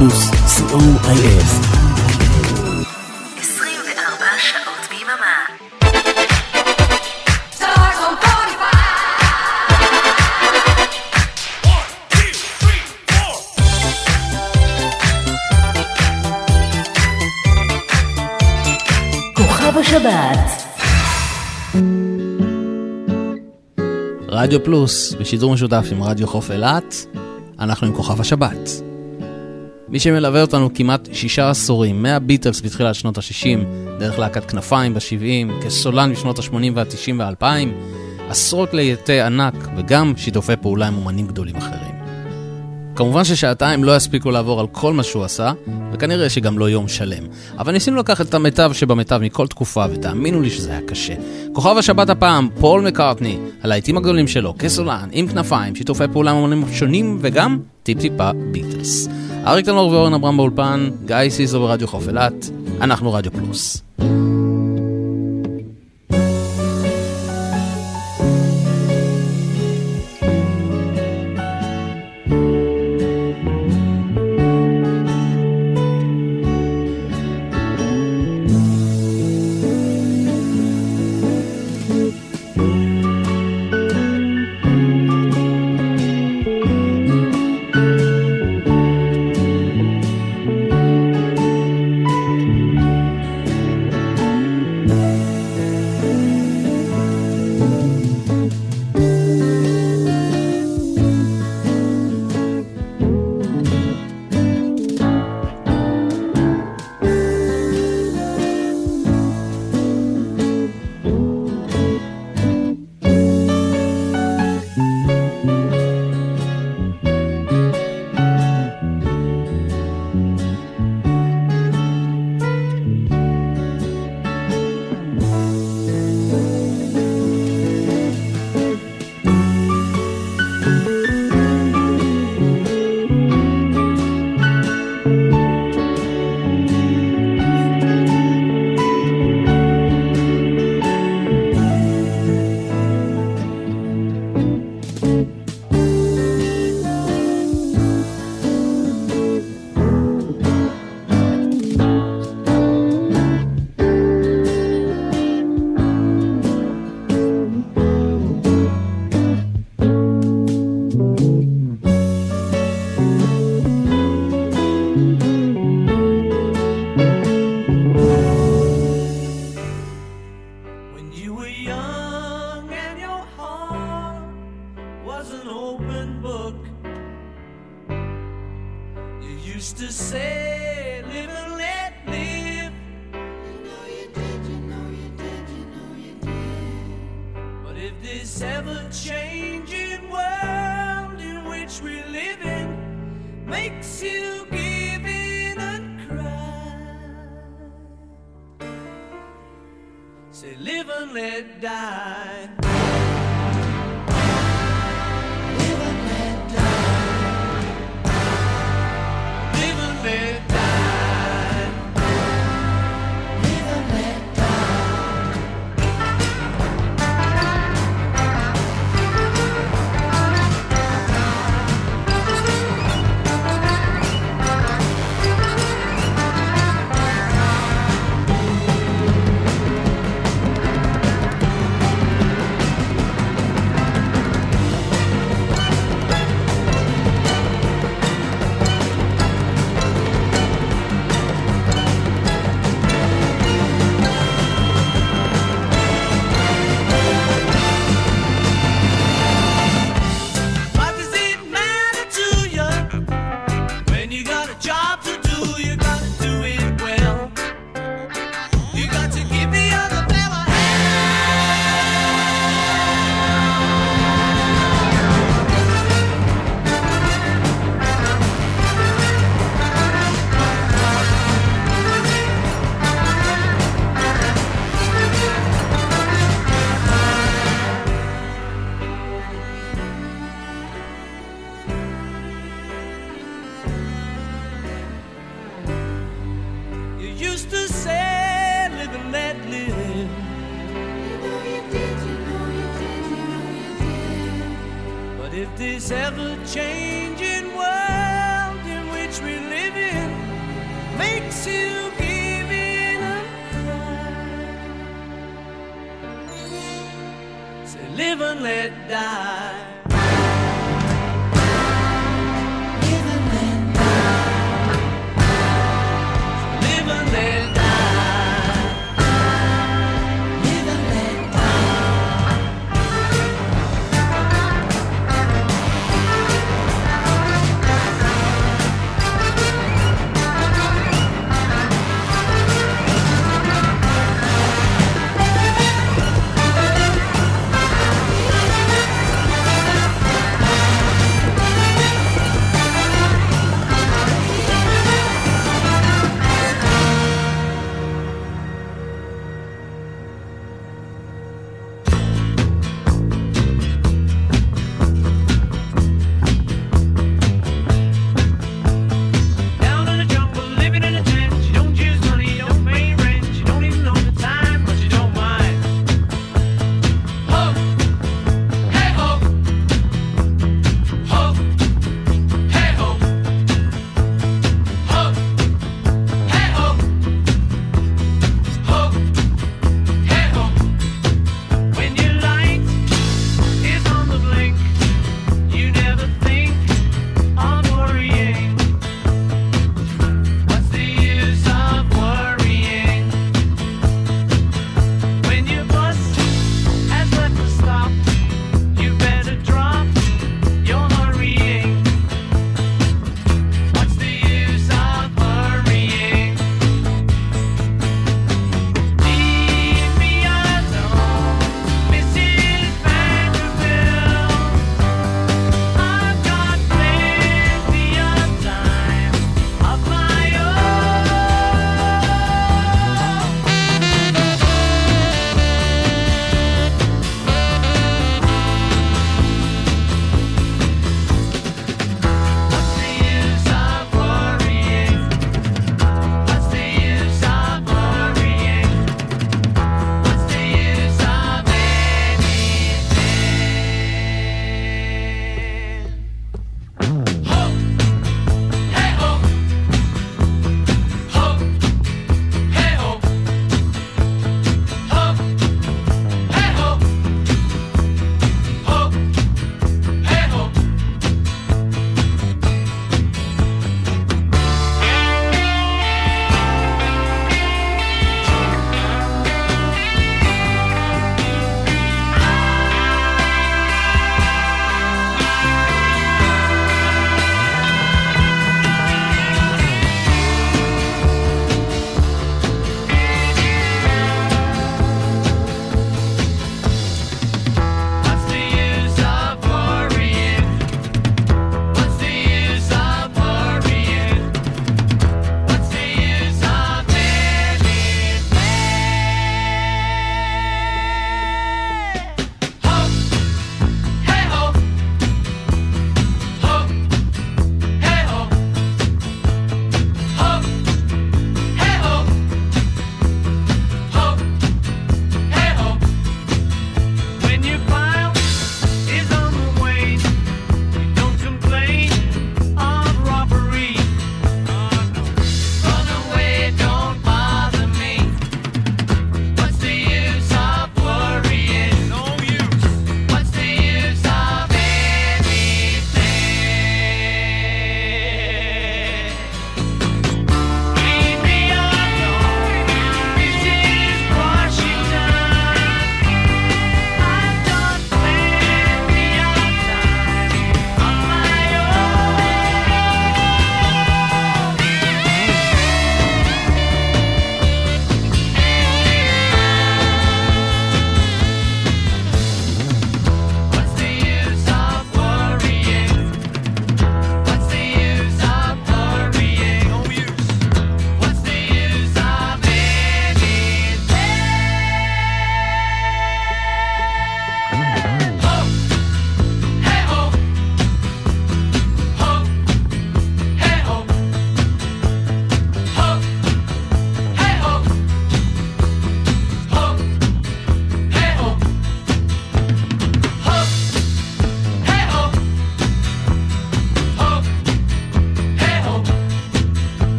פלוס, co.il 24 שעות ביממה. כוכב השבת, רדיו פלוס, בשידור משותף עם רדיו חוף אילת, אנחנו עם כוכב השבת. מי שמלווה אותנו כמעט שישה עשורים, מהביטלס בתחילת שנות ה-60, דרך להקת כנפיים ב-70, כסולן בשנות ה-80 וה-90 וה-2000, עשרות להיטי ענק וגם שיתופי פעולה עם אומנים גדולים אחרים. כמובן ששעתיים לא יספיקו לעבור על כל מה שהוא עשה, וכנראה שגם לא יום שלם. אבל ניסינו לקחת את המיטב שבמיטב מכל תקופה, ותאמינו לי שזה היה קשה. כוכב השבת הפעם, פול מקארטני, הלהיטים הגדולים שלו, כסולן, עם כנפיים, שיתופי פעולה עם אמנים שונים, וגם טיפ-טיפה ביטלס. אריק תנור ואורן אברהם באולפן, גיא סיזו ברדיו חוף אילת, אנחנו רדיו פלוס.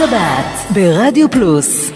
שבת ברדיו פלוס.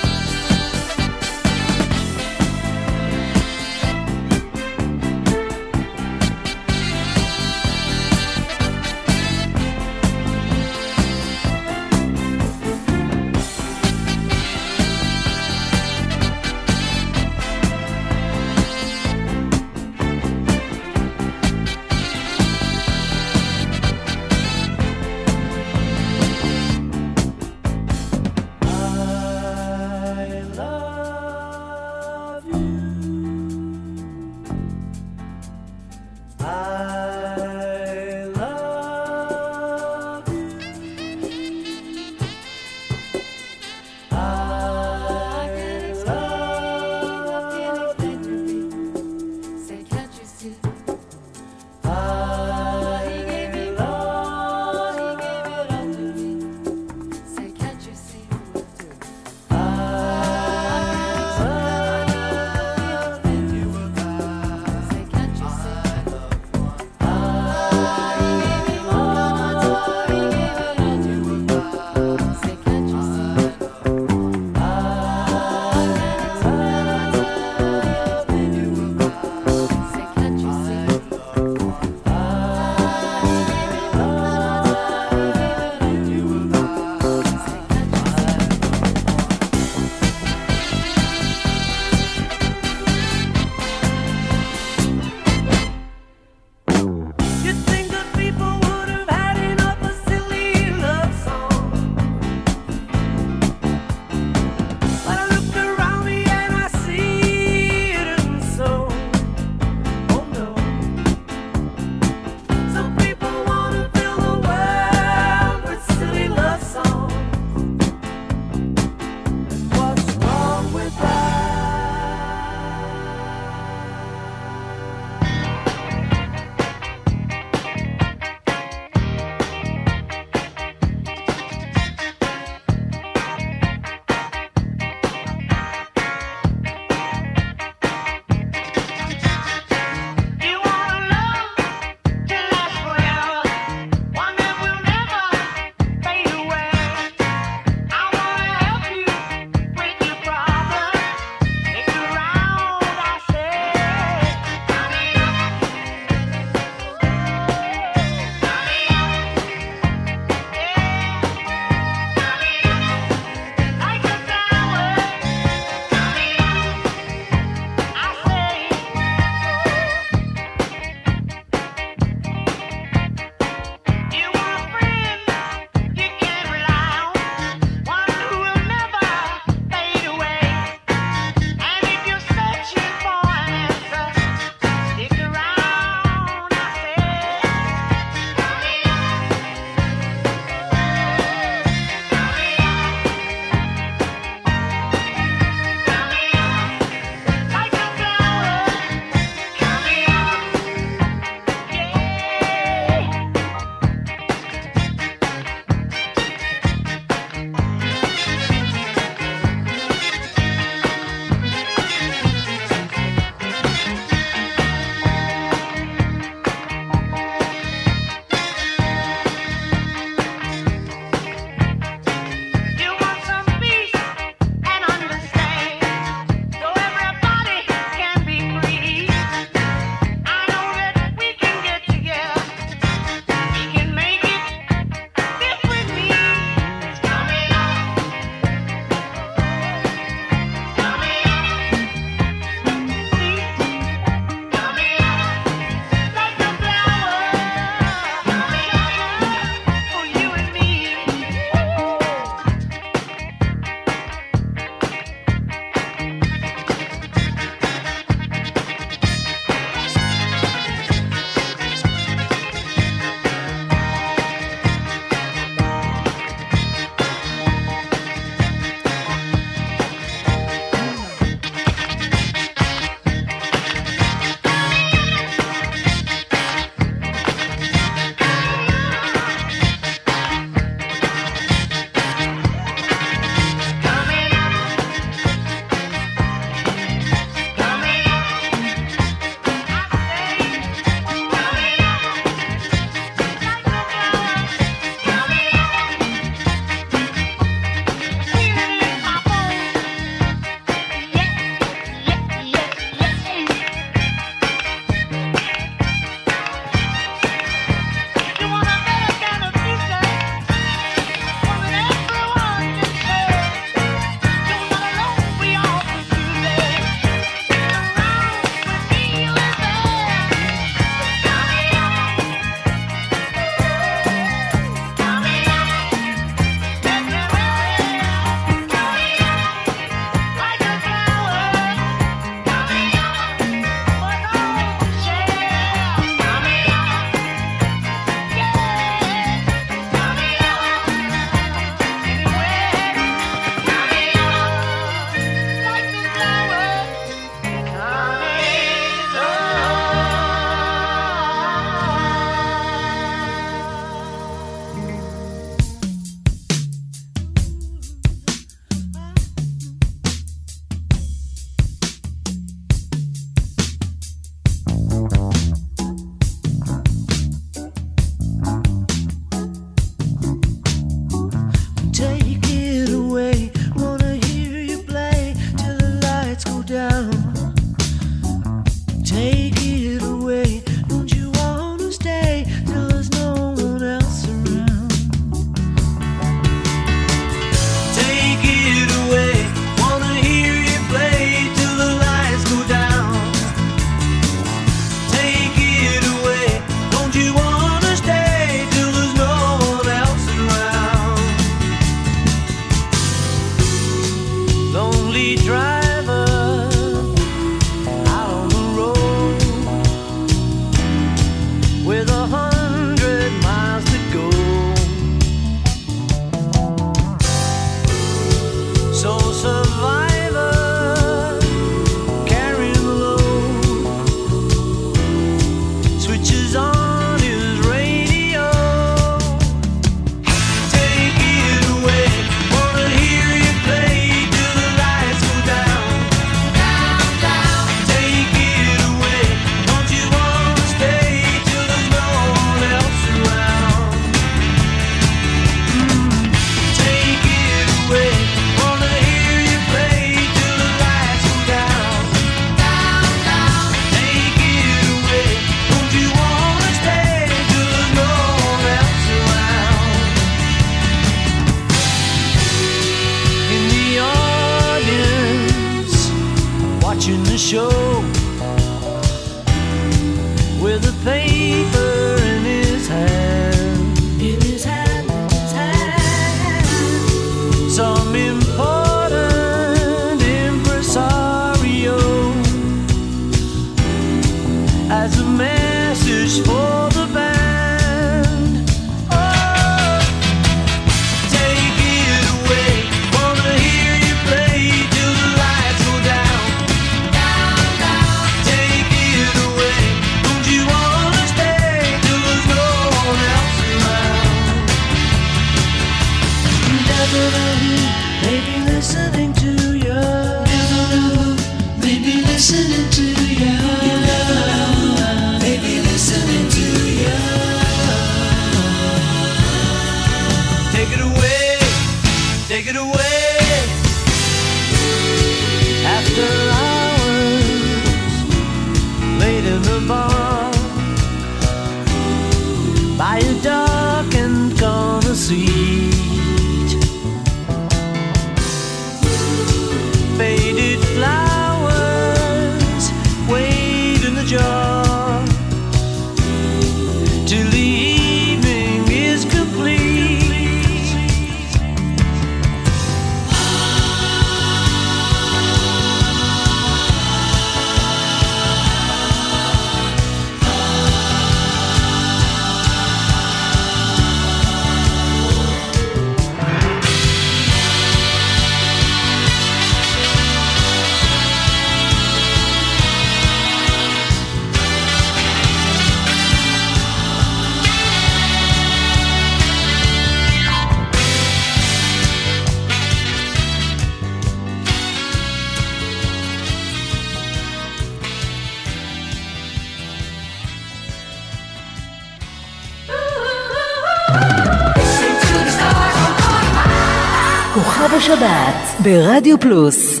ברדיו פלוס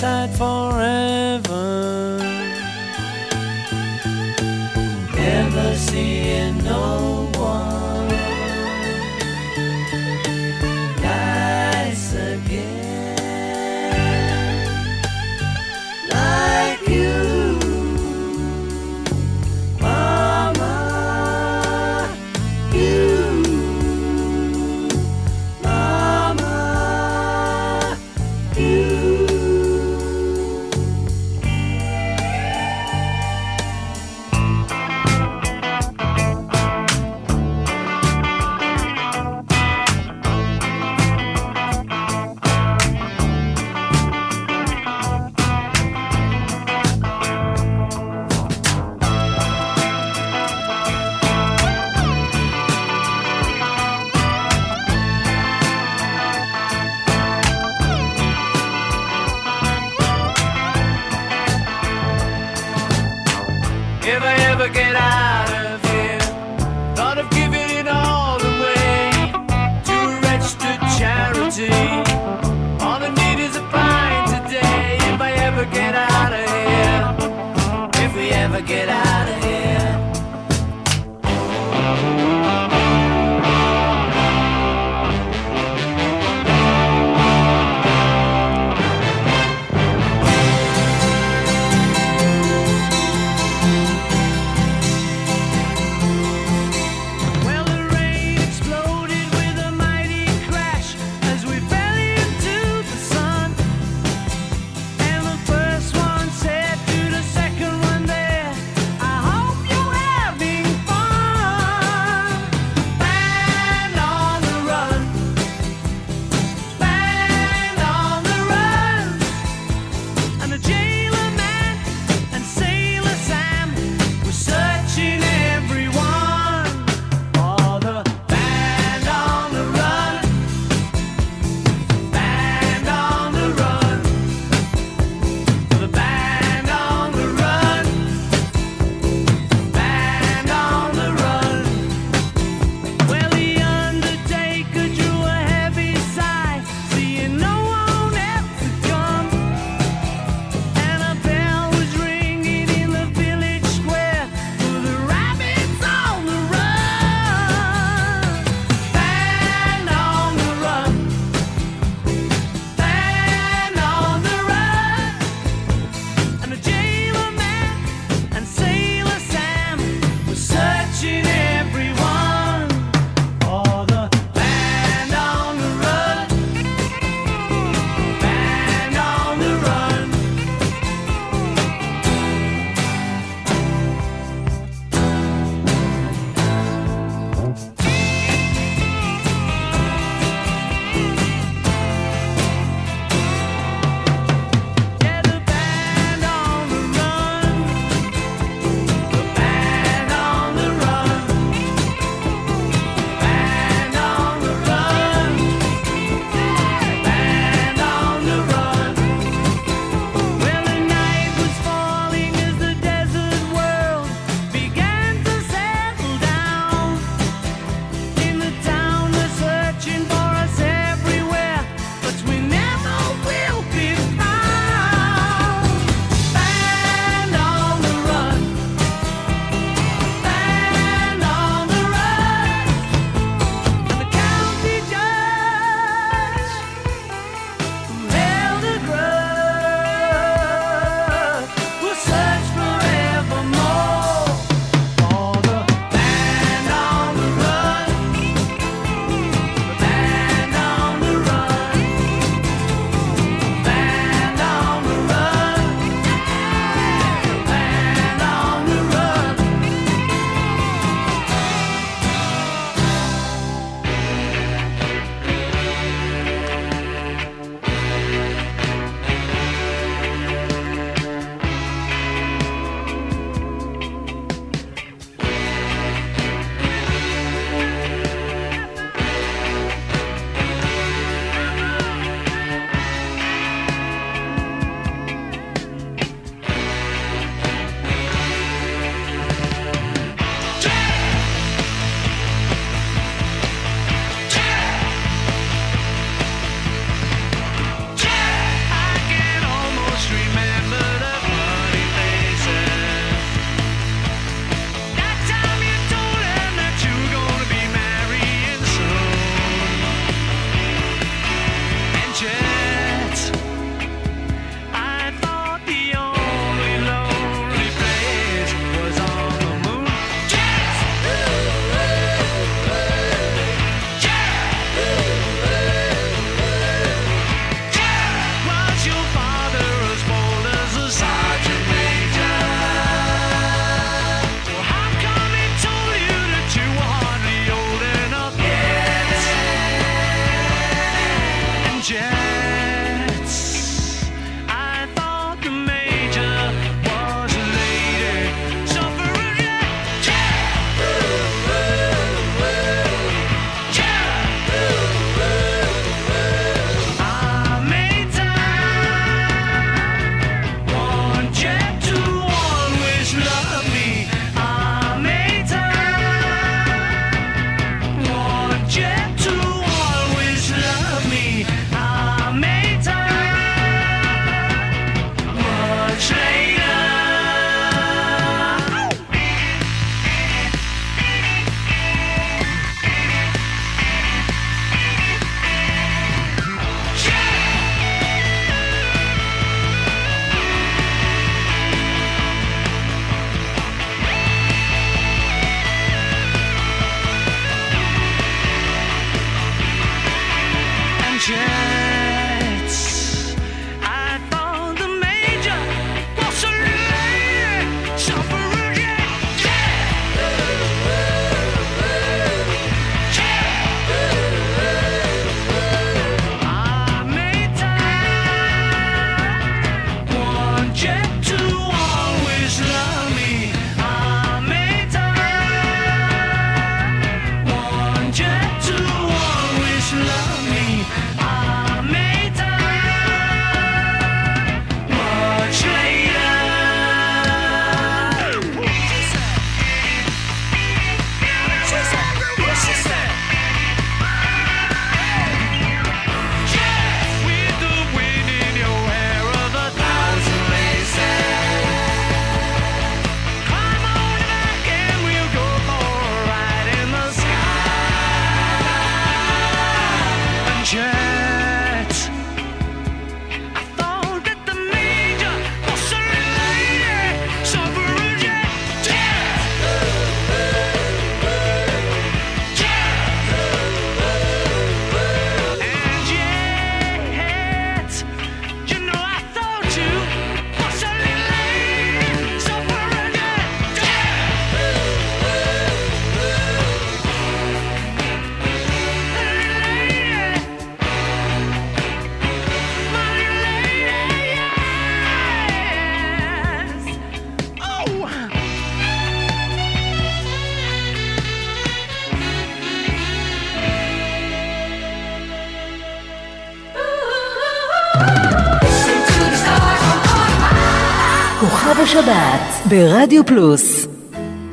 sent inside charity.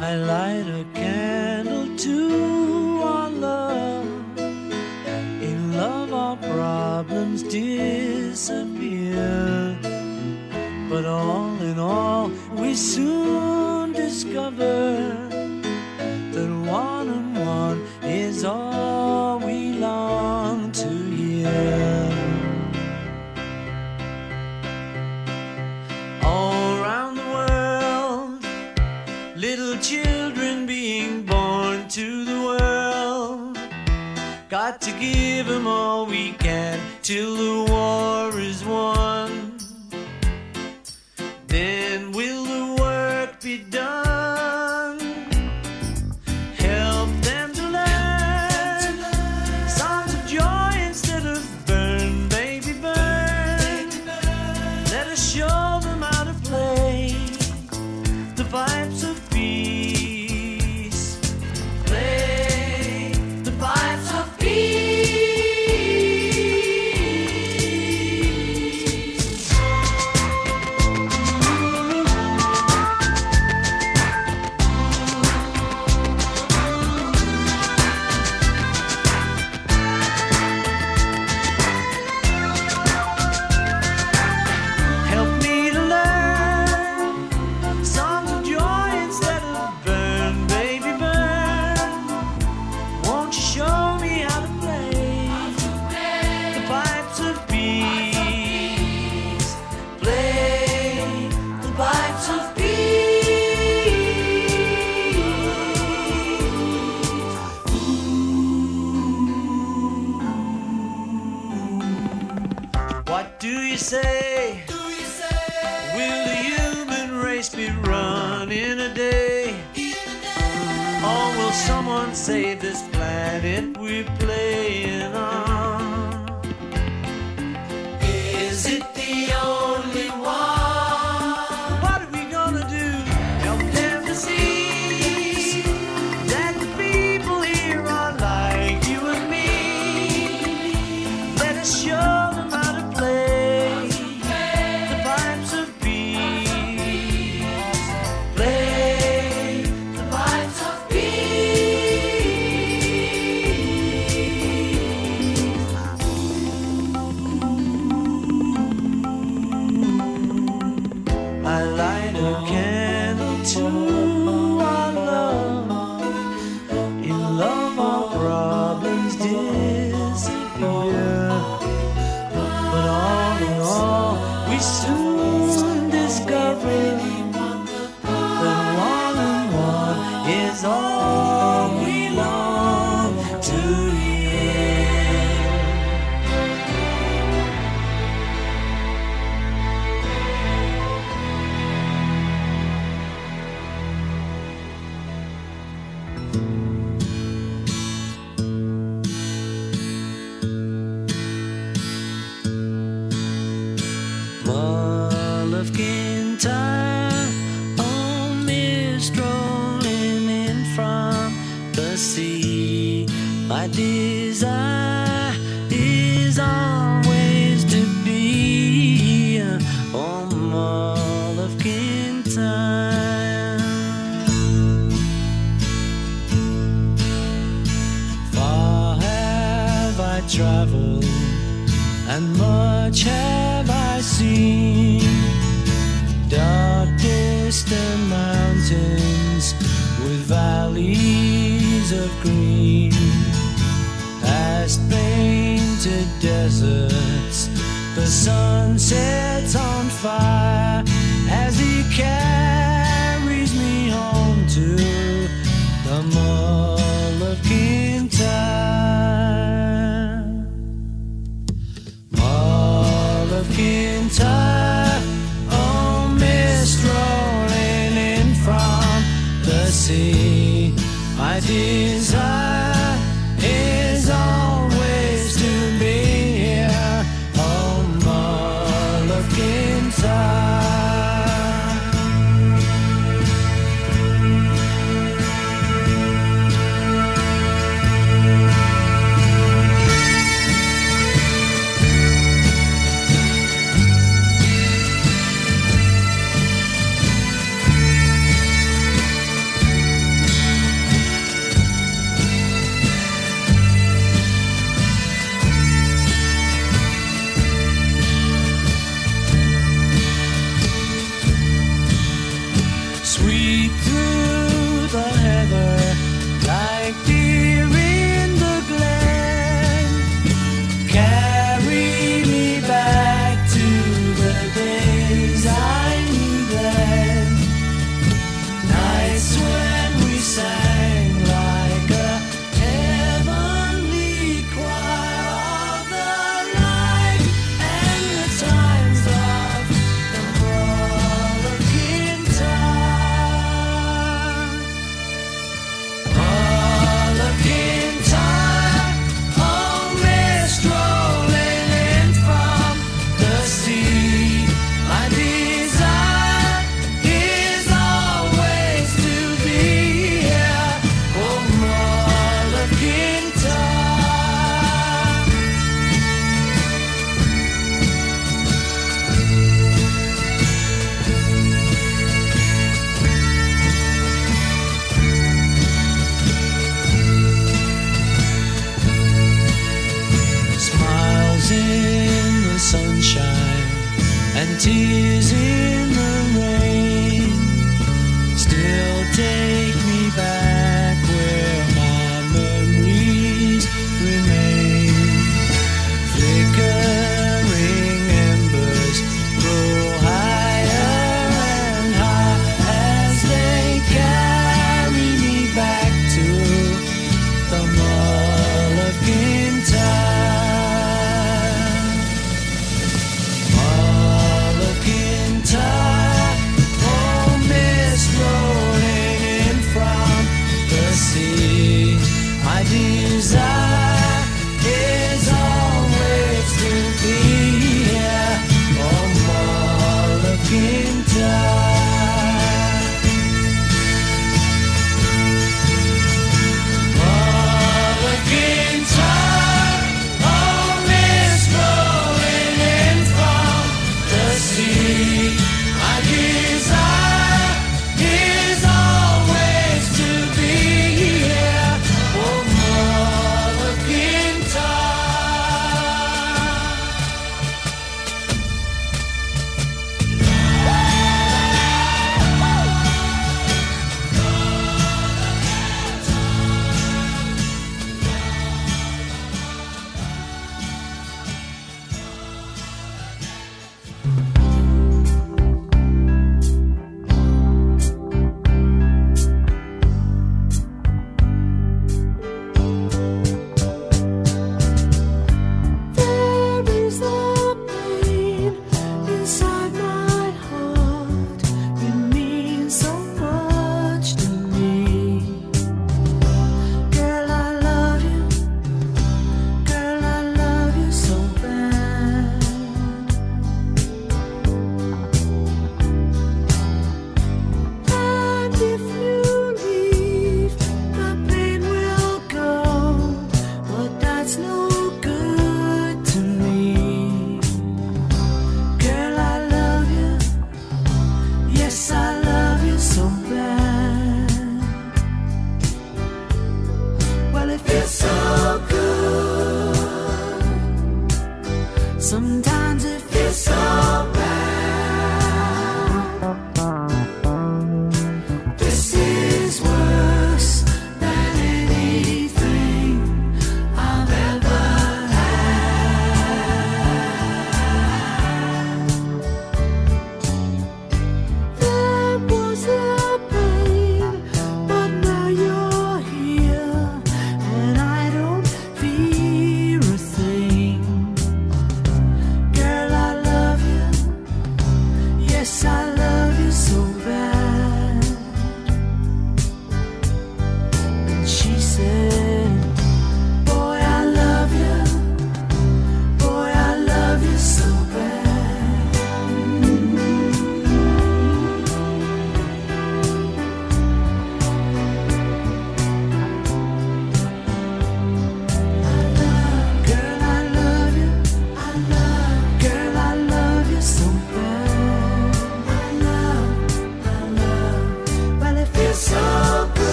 I light a candle to our love. In love our problems disappear. But all in all we soon much have I seen? Dark, distant mountains with valleys of green, past painted deserts. The sun sets on fire as he catches.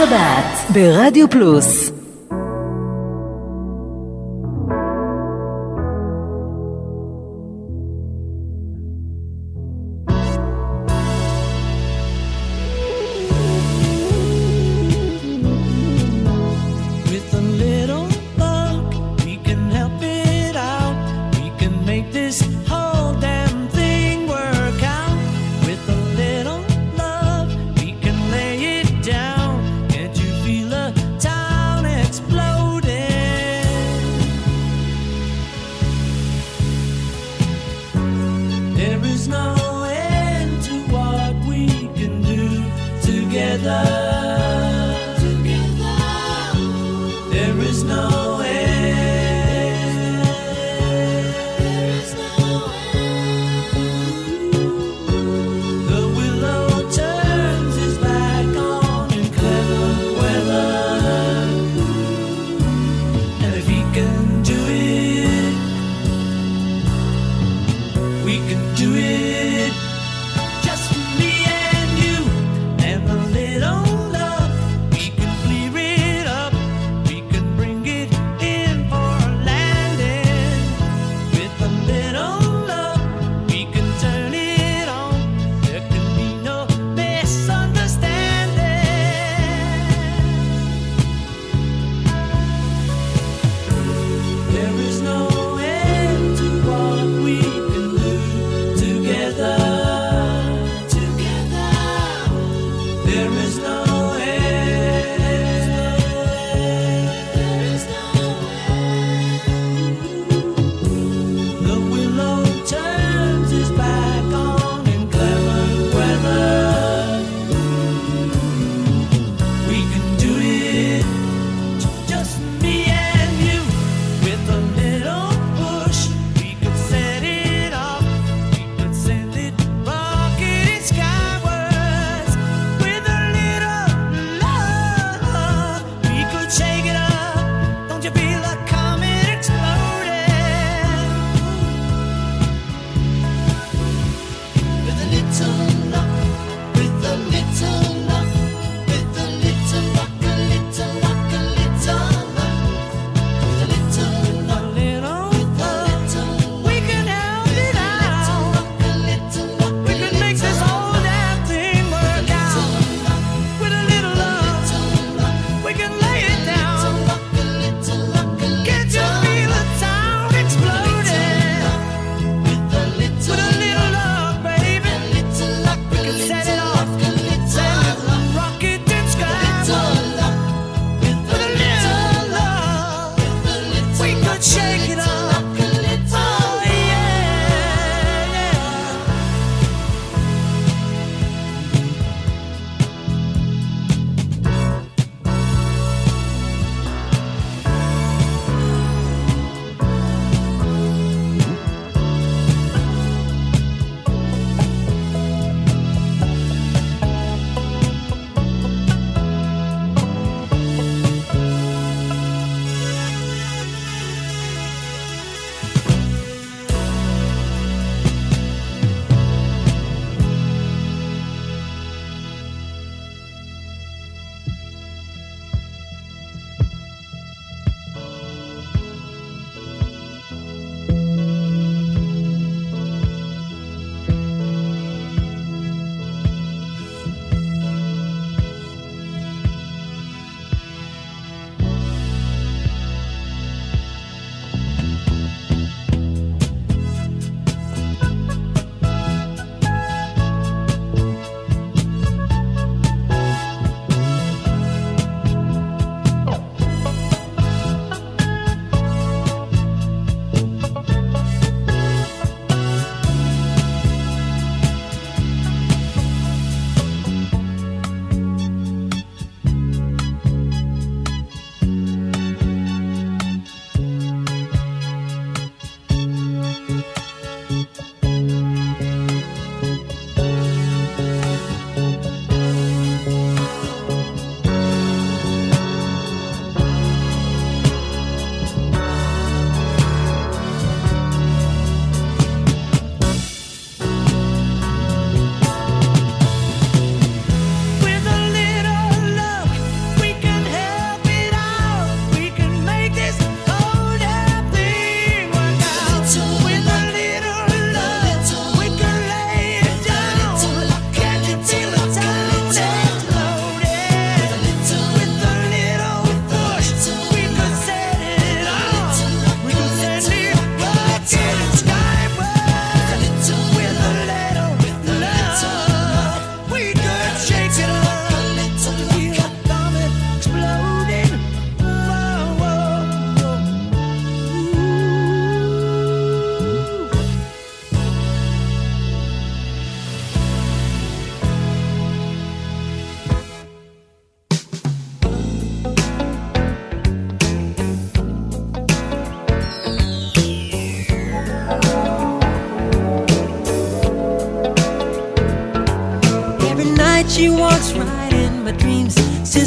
שבת ברדיו פלוס.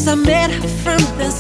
I met her from the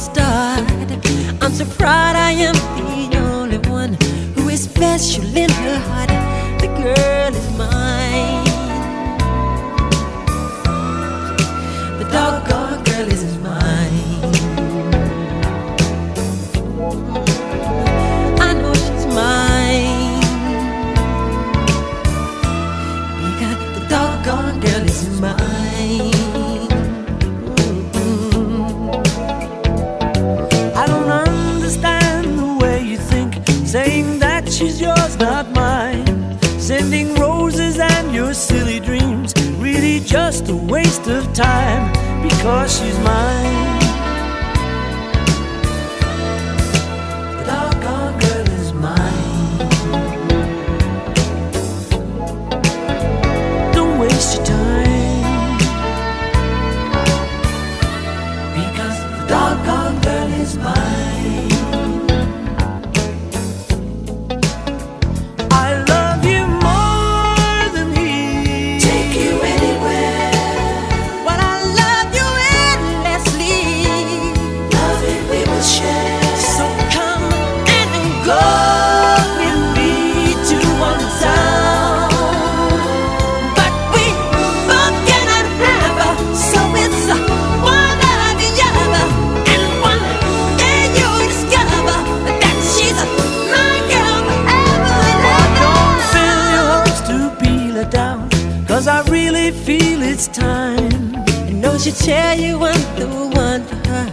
really feel it's time. I know she'll tell you I'm the one for her.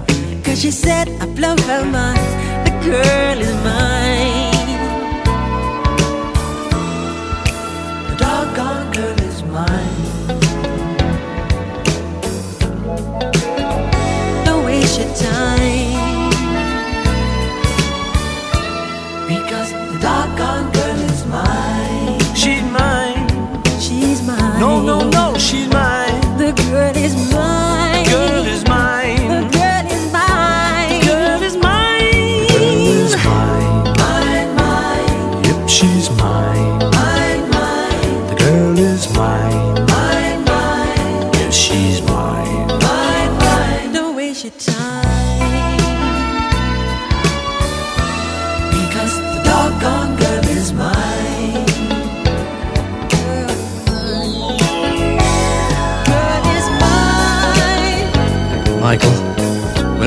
Cause she said I blow her mind. The girl is mine.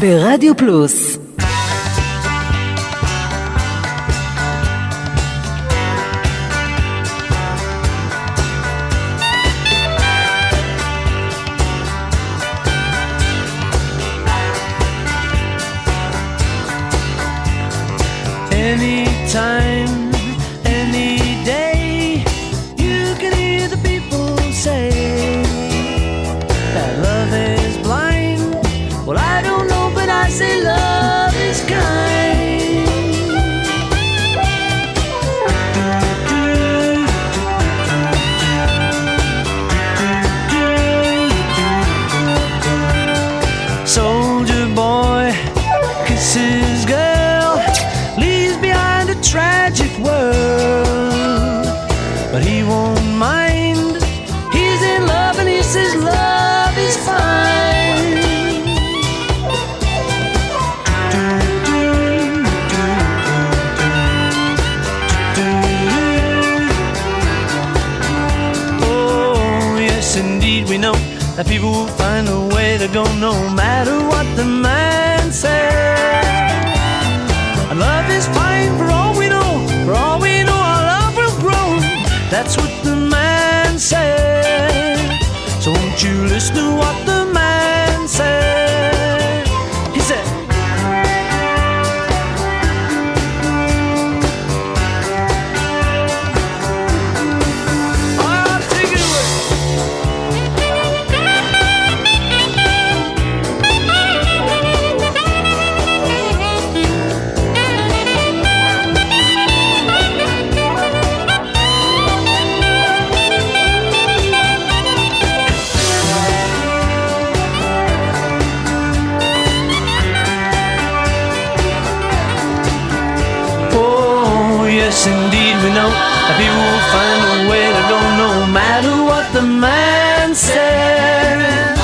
ברדיו פלוס. we know that people will find a way to go no matter what the man says.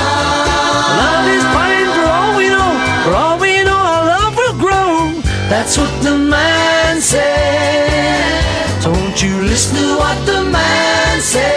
Love is pining for all we know, for all we know our love will grow. That's what the man said. Don't you listen to what the man said.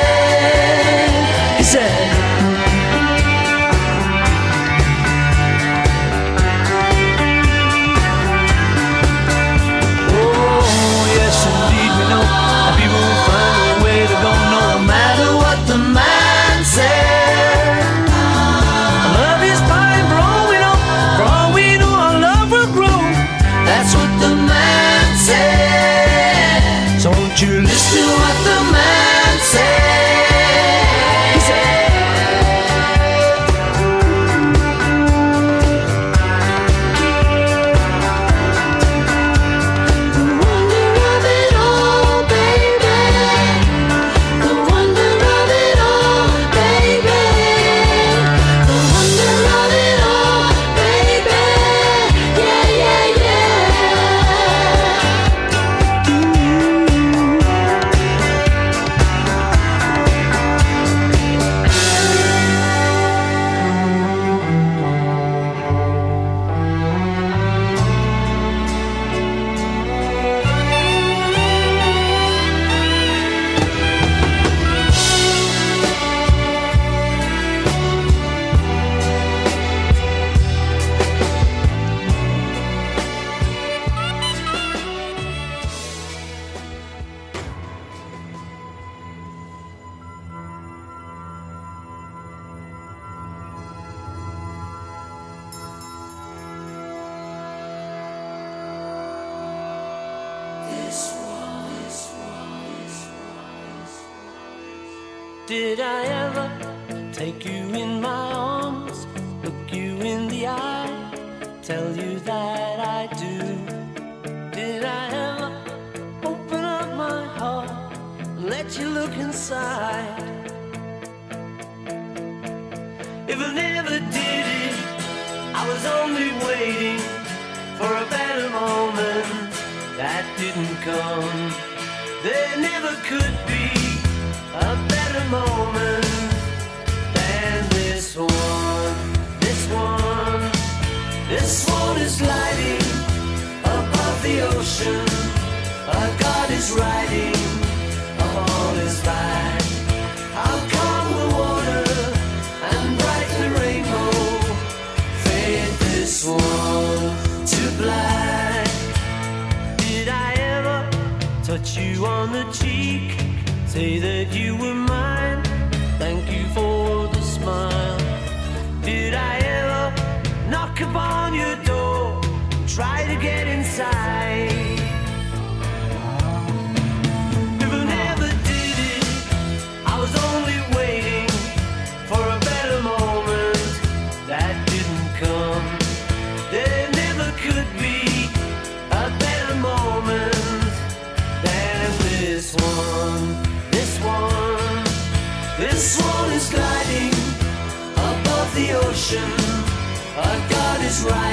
Is riding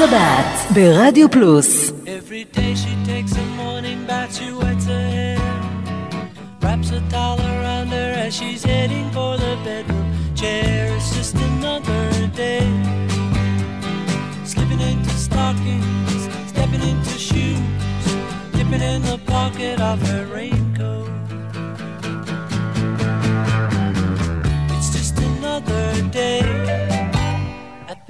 שבת ברדיו פלוס.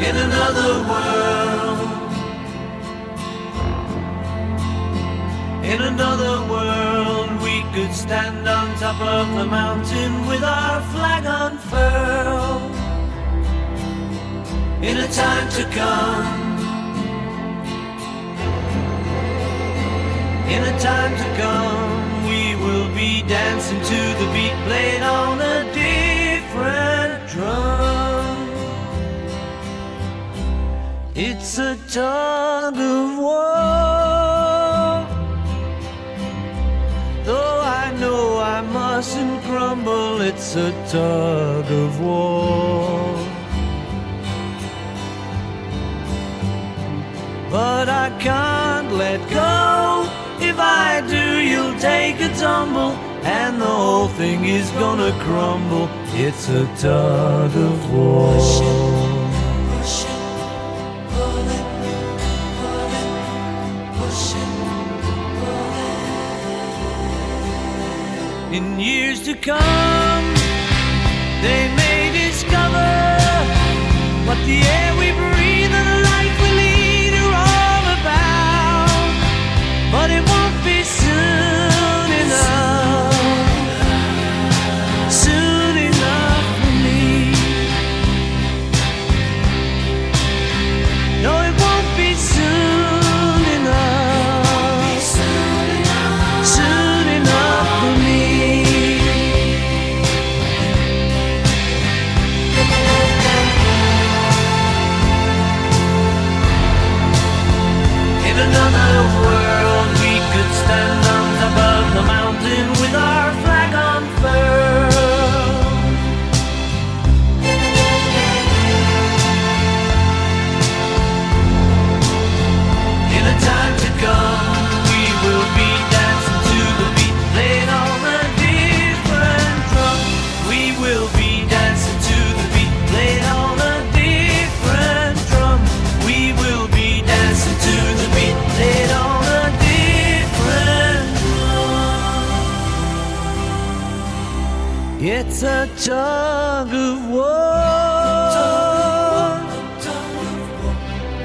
in another world. In another world, we could stand on top of the mountain with our flag unfurled. In a time to come. In a time to come, we will be dancing to the beat played on a different drum. It's a tug of war. Though I know I mustn't crumble, it's a tug of war. But I can't let go. If I do, you'll take a tumble, and the whole thing is gonna crumble. It's a tug of war. in years to come, they may discover what the air we breathe. tug of war.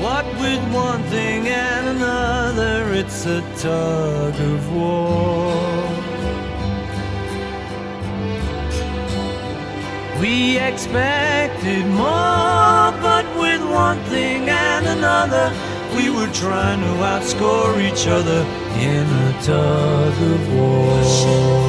What with one thing and another, it's a tug of war. We expected more, but with one thing and another, we were trying to outscore each other in a tug of war.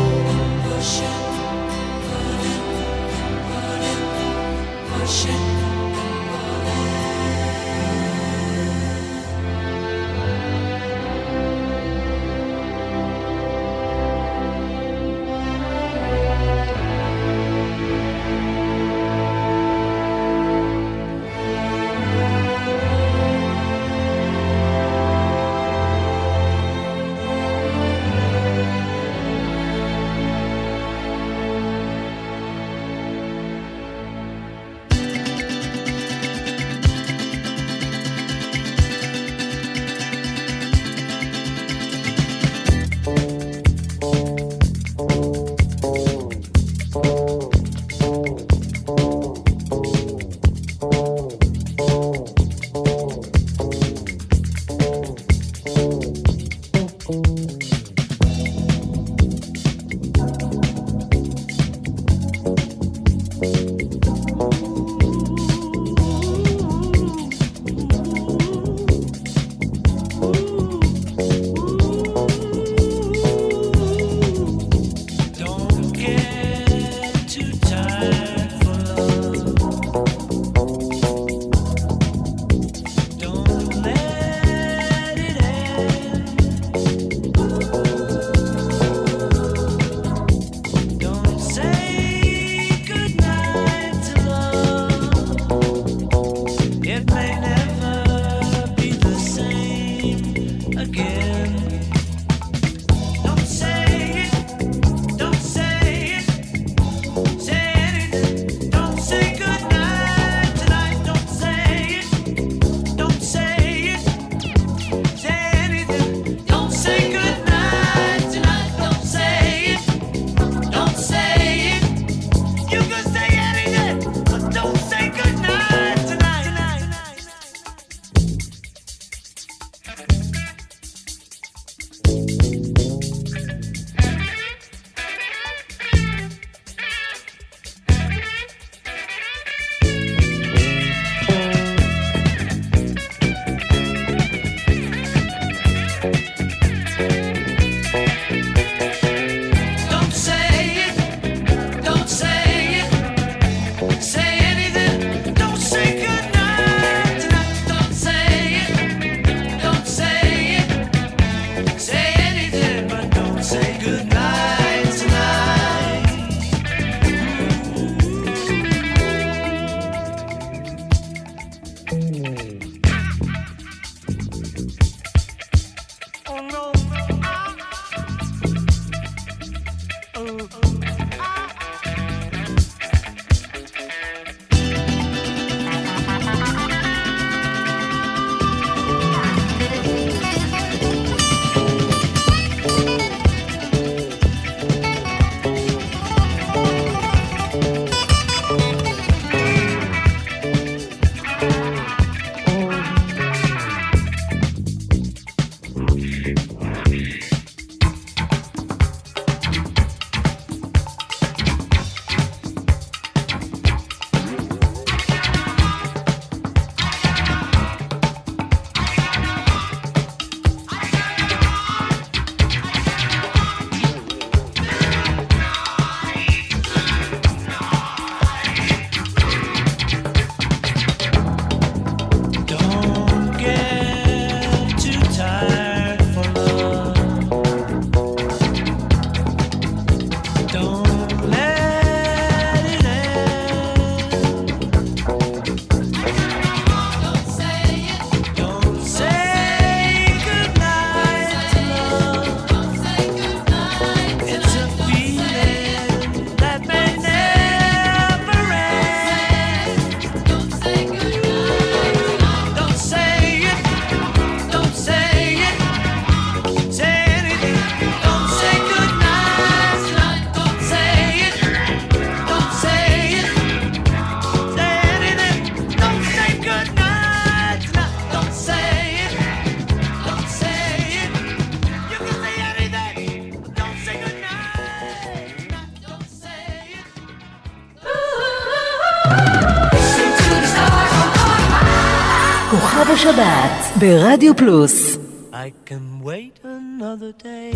שבת ברדיו פלוס. I can wait another day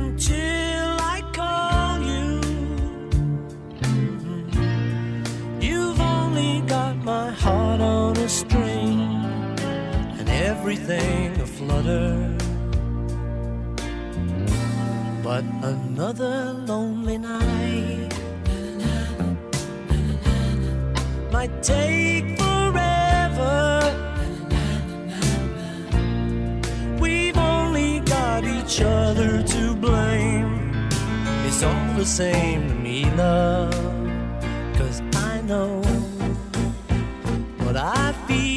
until I call you. Mm-hmm. You've only got my heart on a string and everything a flutter, But another lonely night. might take forever. We've only got each other to blame. It's all the same to me, love, cause I know what I feel.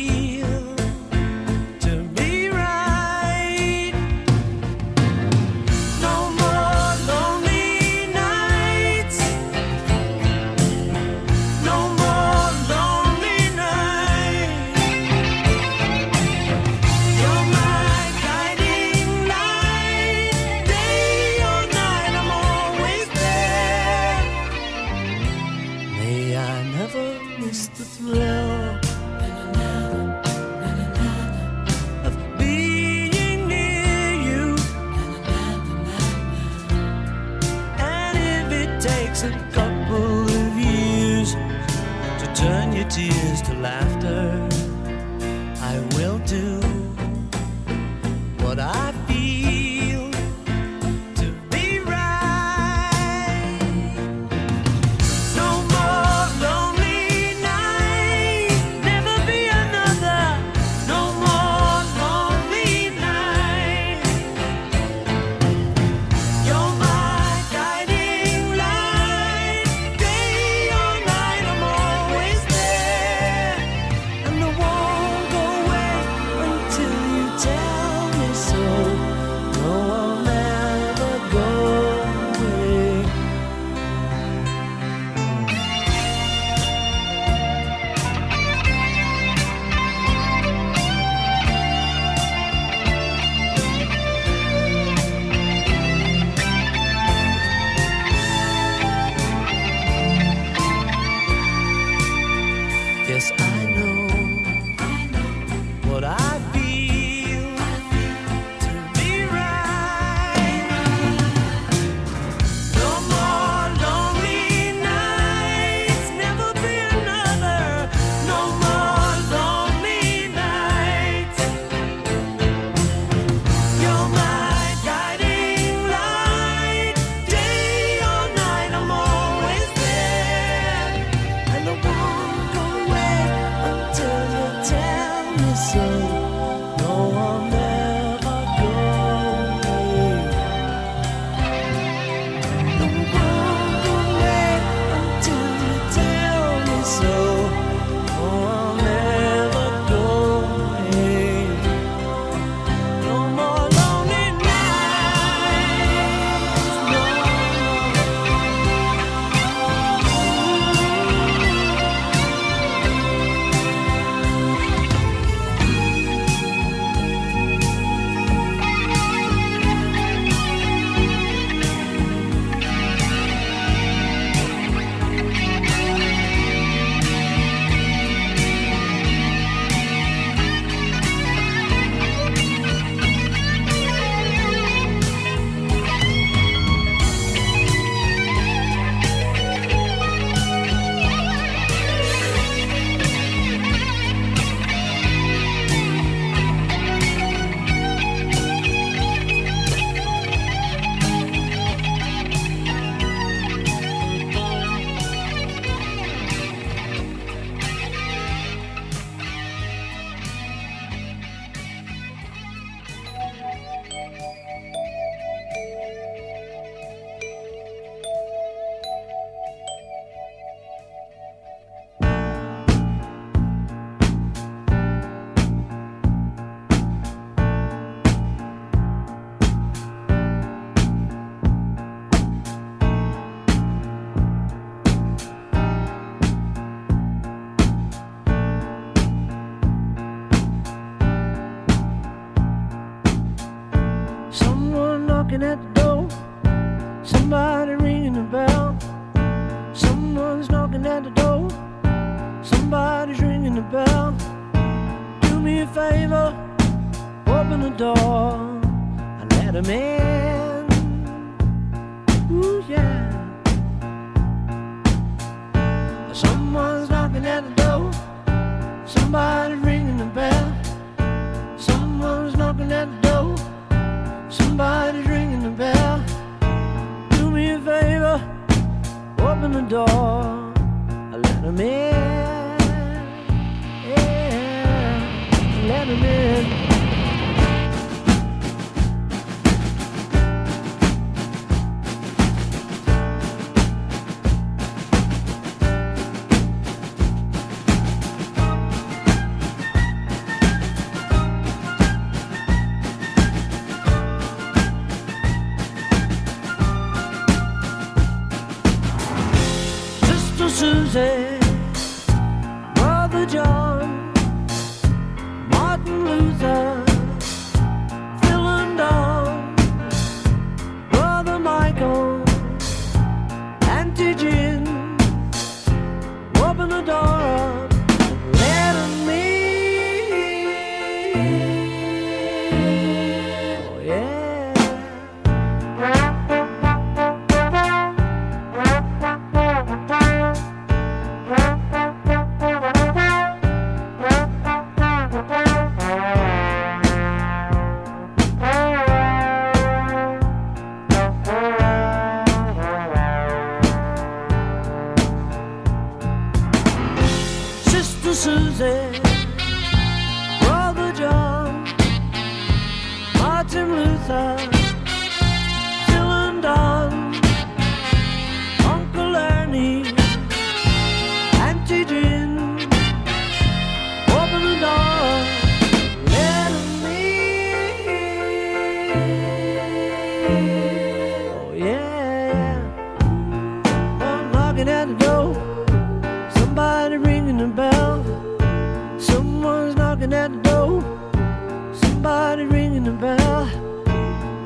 ringing bell.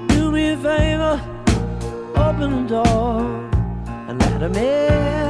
Do me a favor, open the door and let him in.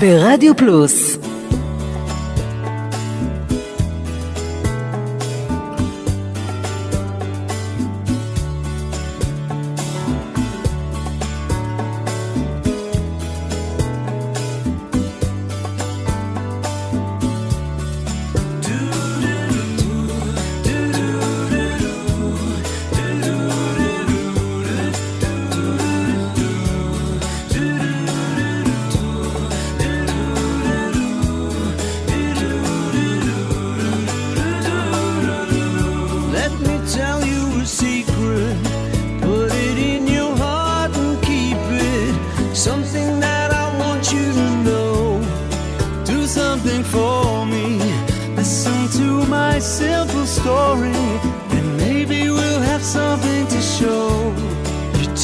ברדיו פלוס.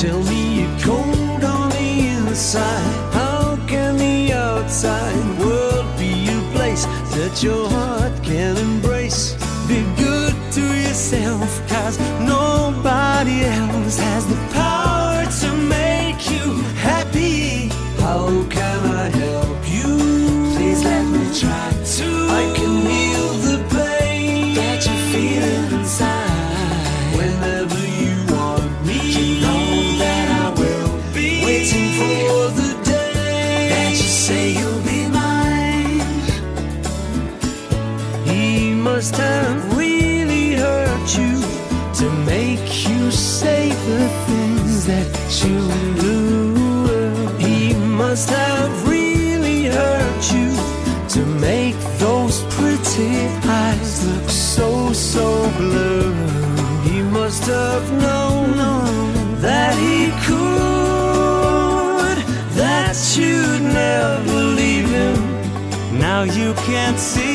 Tell me you're cold on the inside. How can the outside world be a place that your heart can embrace? Be good to yourself, cause nobody else has the first time really hurt you to make you say the things that you do. He must have really hurt you to make those pretty eyes look so, so blue. He must have known that he could, that you'd never leave him. Now you can't see.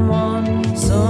Someone somewhere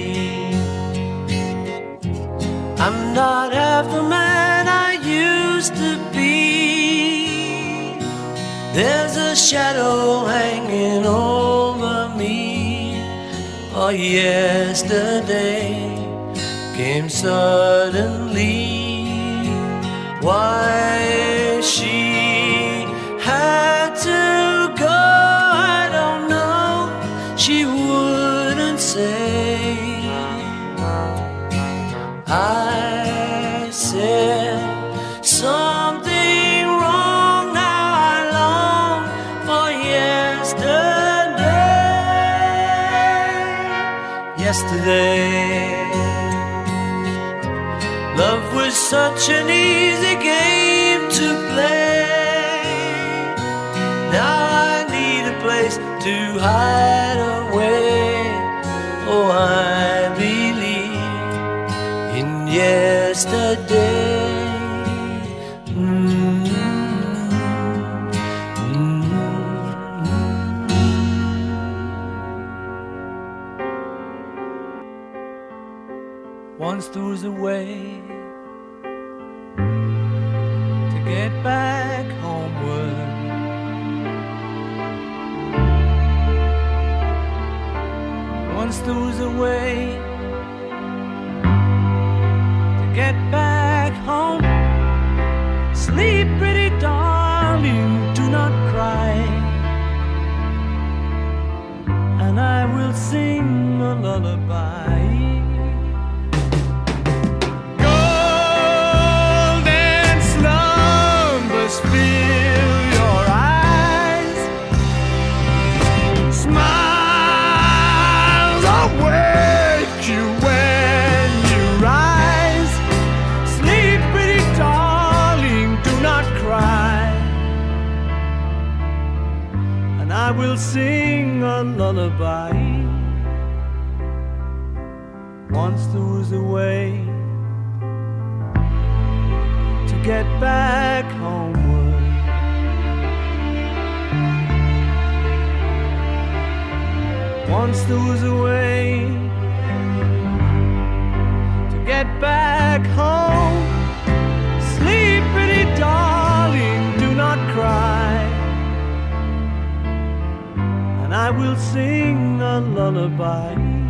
yesterday came suddenly. Why? sing a lullaby.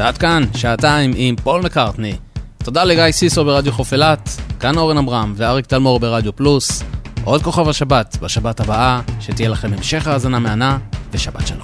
ועד כאן, שעתיים עם פול מקארטני. תודה לגיא סיסו ברדיו חוף אילת, כאן אורן עמרם ואריק תלמור ברדיו פלוס. עוד כוכב השבת בשבת הבאה, שתהיה לכם המשך האזנה מהנה, ושבת שלום.